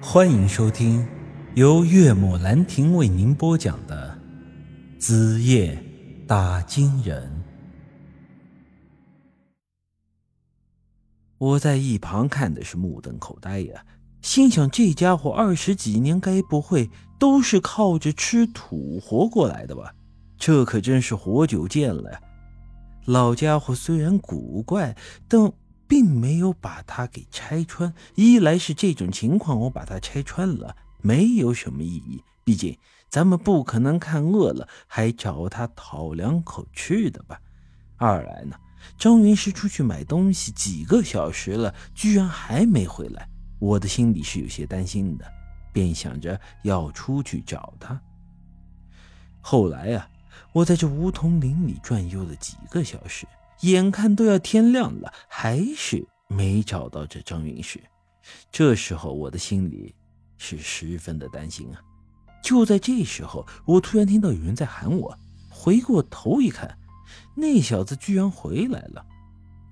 欢迎收听由岳母兰亭为您播讲的《子夜打金人》。我在一旁看的是目瞪口呆呀，心想这家伙二十几年该不会都是靠着吃土活过来的吧？这可真是活久见了呀！老家伙虽然古怪，但……并没有把它给拆穿。一来是这种情况，我把它拆穿了没有什么意义，毕竟咱们不可能看饿了还找他讨两口吃的吧。二来呢，张云石出去买东西几个小时了，居然还没回来，我的心里是有些担心的，便想着要出去找他。后来啊，我在这梧桐林里转悠了几个小时。眼看都要天亮了，还是没找到这张云石。这时候我的心里是十分的担心啊！就在这时候，我突然听到有人在喊我，回过头一看，那小子居然回来了。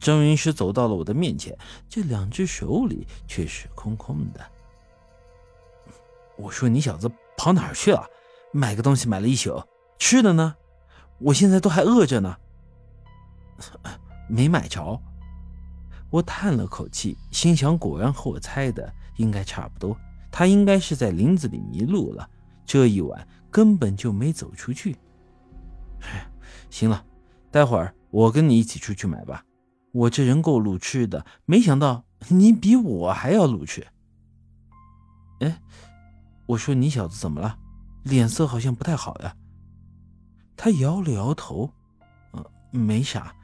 张云石走到了我的面前，这两只手里却是空空的。我说：“你小子跑哪儿去了？买个东西买了一宿，吃的呢？我现在都还饿着呢。” 没买着，我叹了口气，心想：果然和我猜的应该差不多。他应该是在林子里迷路了，这一晚根本就没走出去。行了，待会儿我跟你一起出去买吧。我这人够路痴的，没想到你比我还要路痴。哎，我说你小子怎么了？脸色好像不太好呀。他摇了摇头，嗯，没啥。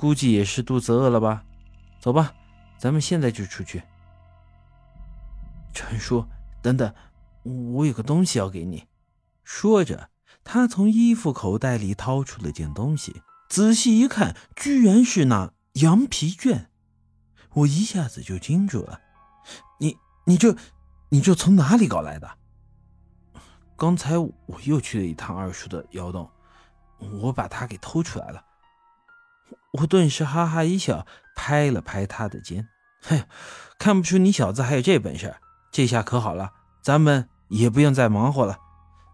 估计也是肚子饿了吧，走吧，咱们现在就出去。陈叔，等等，我有个东西要给你。说着，他从衣服口袋里掏出了件东西，仔细一看，居然是那羊皮卷。我一下子就惊住了。你，你这，你这从哪里搞来的？刚才我又去了一趟二叔的窑洞，我把它给偷出来了。我顿时哈哈一笑，拍了拍他的肩：“嘿，看不出你小子还有这本事。这下可好了，咱们也不用再忙活了。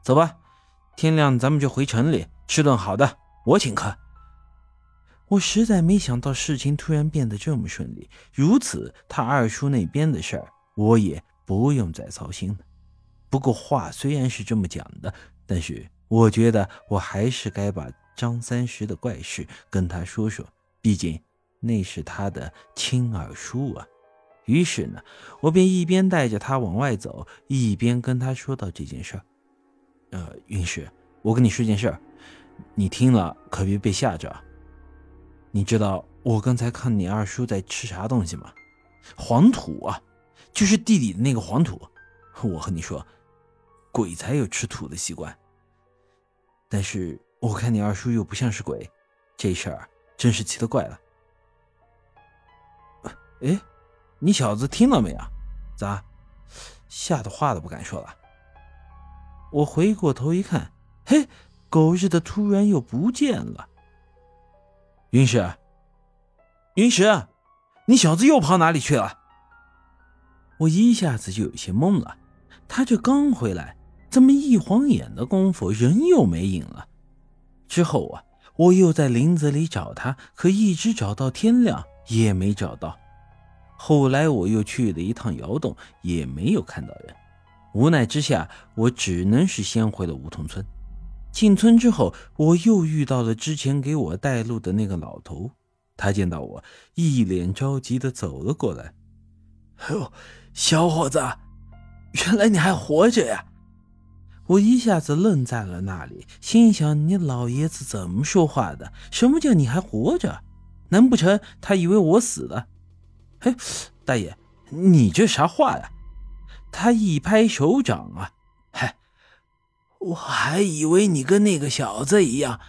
走吧，天亮咱们就回城里吃顿好的，我请客。”我实在没想到事情突然变得这么顺利，如此，他二叔那边的事儿我也不用再操心了。不过话虽然是这么讲的，但是我觉得我还是该把。张三十的怪事跟他说说，毕竟那是他的亲二叔啊。于是呢，我便一边带着他往外走，一边跟他说到这件事儿。呃，云石，我跟你说件事儿，你听了可别被吓着。你知道我刚才看你二叔在吃啥东西吗？黄土啊，就是地里的那个黄土。我和你说，鬼才有吃土的习惯。但是。我看你二叔又不像是鬼，这事儿真是奇了怪了。哎，你小子听到没有？咋，吓得话都不敢说了？我回过头一看，嘿，狗日的，突然又不见了。云石，云石，你小子又跑哪里去了？我一下子就有些懵了。他这刚回来，怎么一晃眼的功夫人又没影了？之后啊，我又在林子里找他，可一直找到天亮也没找到。后来我又去了一趟窑洞，也没有看到人。无奈之下，我只能是先回了梧桐村。进村之后，我又遇到了之前给我带路的那个老头。他见到我，一脸着急的走了过来。“哎呦，小伙子，原来你还活着呀！”我一下子愣在了那里，心想：你老爷子怎么说话的？什么叫你还活着？难不成他以为我死了？嘿，大爷，你这啥话呀？他一拍手掌啊，嗨，我还以为你跟那个小子一样，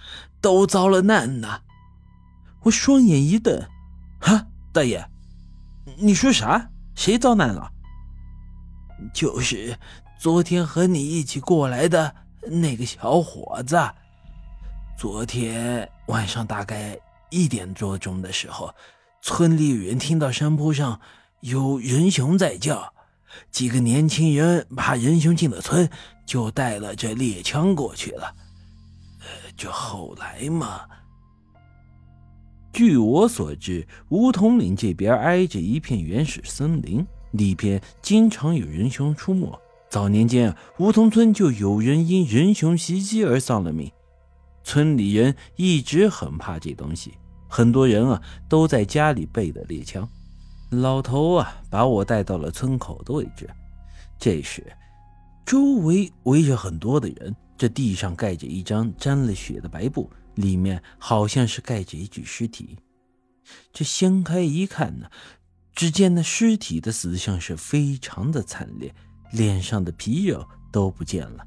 都遭了难呢。我双眼一瞪，哈，大爷，你说啥？谁遭难了？就是。昨天和你一起过来的那个小伙子，昨天晚上大概一点多钟的时候，村里有人听到山坡上有人熊在叫，几个年轻人怕人熊进了村，就带了这猎枪过去了。呃，这后来嘛，据我所知，梧桐岭这边挨着一片原始森林，里边经常有人熊出没。早年间，梧桐村就有人因人熊袭击而丧了命，村里人一直很怕这东西，很多人啊都在家里备的猎枪。老头啊，把我带到了村口的位置。这时，周围围着很多的人，这地上盖着一张沾了血的白布，里面好像是盖着一具尸体。这掀开一看呢，只见那尸体的死相是非常的惨烈，脸上的皮肉都不见了，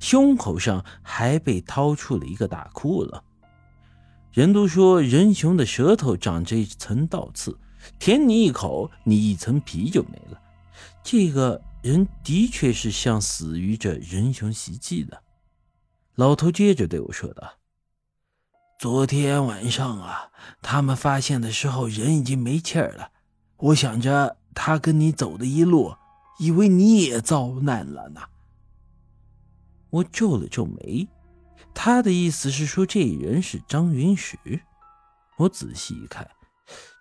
胸口上还被掏出了一个大窟窿。人都说人熊的舌头长着一层倒刺。舔你一口，你一层皮就没了。这个人的确是像死于这人熊袭击的。老头接着对我说道：“昨天晚上啊，他们发现的时候，人已经没气儿了。我想着他跟你走的一路，以为你也遭难了呢。”我皱了皱眉，他的意思是说这人是张云石。我仔细一看。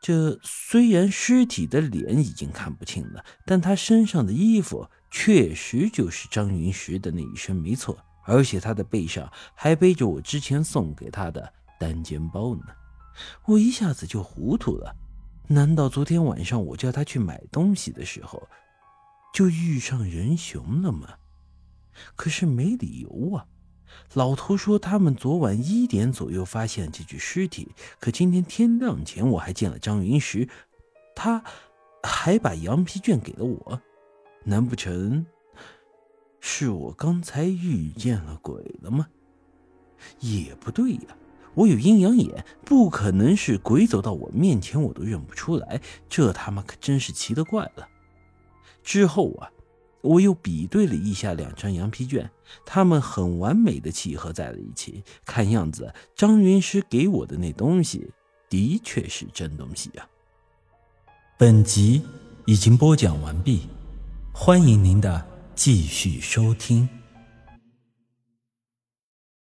这虽然尸体的脸已经看不清了，但他身上的衣服确实就是张云石的那一身，没错。而且他的背上还背着我之前送给他的单肩包呢。我一下子就糊涂了，难道昨天晚上我叫他去买东西的时候，就遇上人熊了吗？可是没理由啊。老头说，他们昨晚一点左右发现这具尸体，可今天天亮前我还见了张云石，他还把羊皮卷给了我。难不成是我刚才遇见了鬼了吗？也不对呀，我有阴阳眼，不可能是鬼走到我面前我都认不出来，这他妈可真是奇了怪了。之后啊。我又比对了一下两张羊皮卷，它们很完美的契合在了一起。看样子，张云师给我的那东西的确是真东西呀。本集已经播讲完毕，欢迎您的继续收听。